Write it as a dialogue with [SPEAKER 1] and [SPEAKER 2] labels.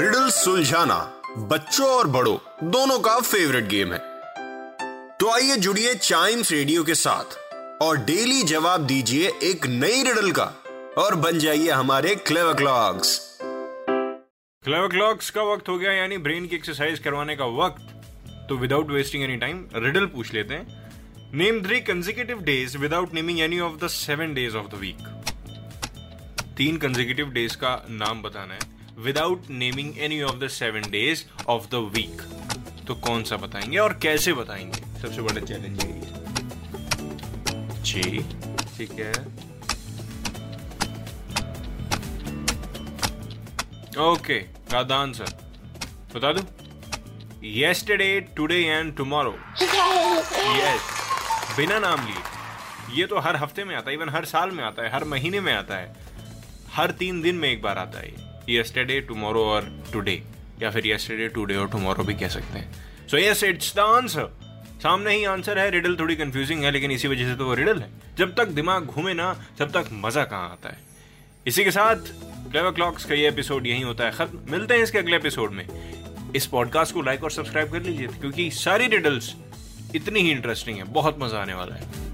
[SPEAKER 1] Riddle सुलझाना बच्चों और बड़ों, दोनों का फेवरेट गेम है। तो आइए जुड़िए चाइम्स रेडियो के साथ और डेली जवाब दीजिए एक नई रिडल का और बन जाइए हमारे क्लेवर क्लॉक्स
[SPEAKER 2] क्लेव क्लॉक्स का वक्त हो गया, यानी ब्रेन की एक्सरसाइज करवाने का वक्त। तो without wasting any time riddle पूछ लेते हैं। Name three consecutive days without naming any of the seven days of the week तीन कंजिक्यूटिव डेज़ का नाम बताना है। Without naming any of the seven days of the week तो कौन सा बताएँगे और कैसे बताएँगे? सबसे बड़ा चैलेंज यही है। जी ठीक है। Okay got answer. बता दू? Yesterday, today and tomorrow. Yes. बिना नाम लिए। ये तो हर हफ़्ते में आता है इवन हर साल में आता है, हर महीने में आता है। हर तीन दिन में एक बार आता है yesterday, tomorrow और today. या फिर yesterday, today और tomorrow भी कह सकते हैं। सो yes, it's the answer. सामने ही आंसर है रिडल थोड़ी कंफ्यूजिंग है, लेकिन इसी वजह से तो वो रिडल है। जब तक दिमाग घूमे ना, तब तक मज़ा कहाँ आता है। इसी के साथ क्लेवर क्लॉक्स का ये एपिसोड यही होता है खत्म। मिलते हैं इसके अगले एपिसोड में। इस पॉडकास्ट को लाइक और सब्सक्राइब कर लीजिए, क्योंकि सारी रिडल्स इतनी ही इंटरेस्टिंग है, बहुत मज़ा आने वाला है।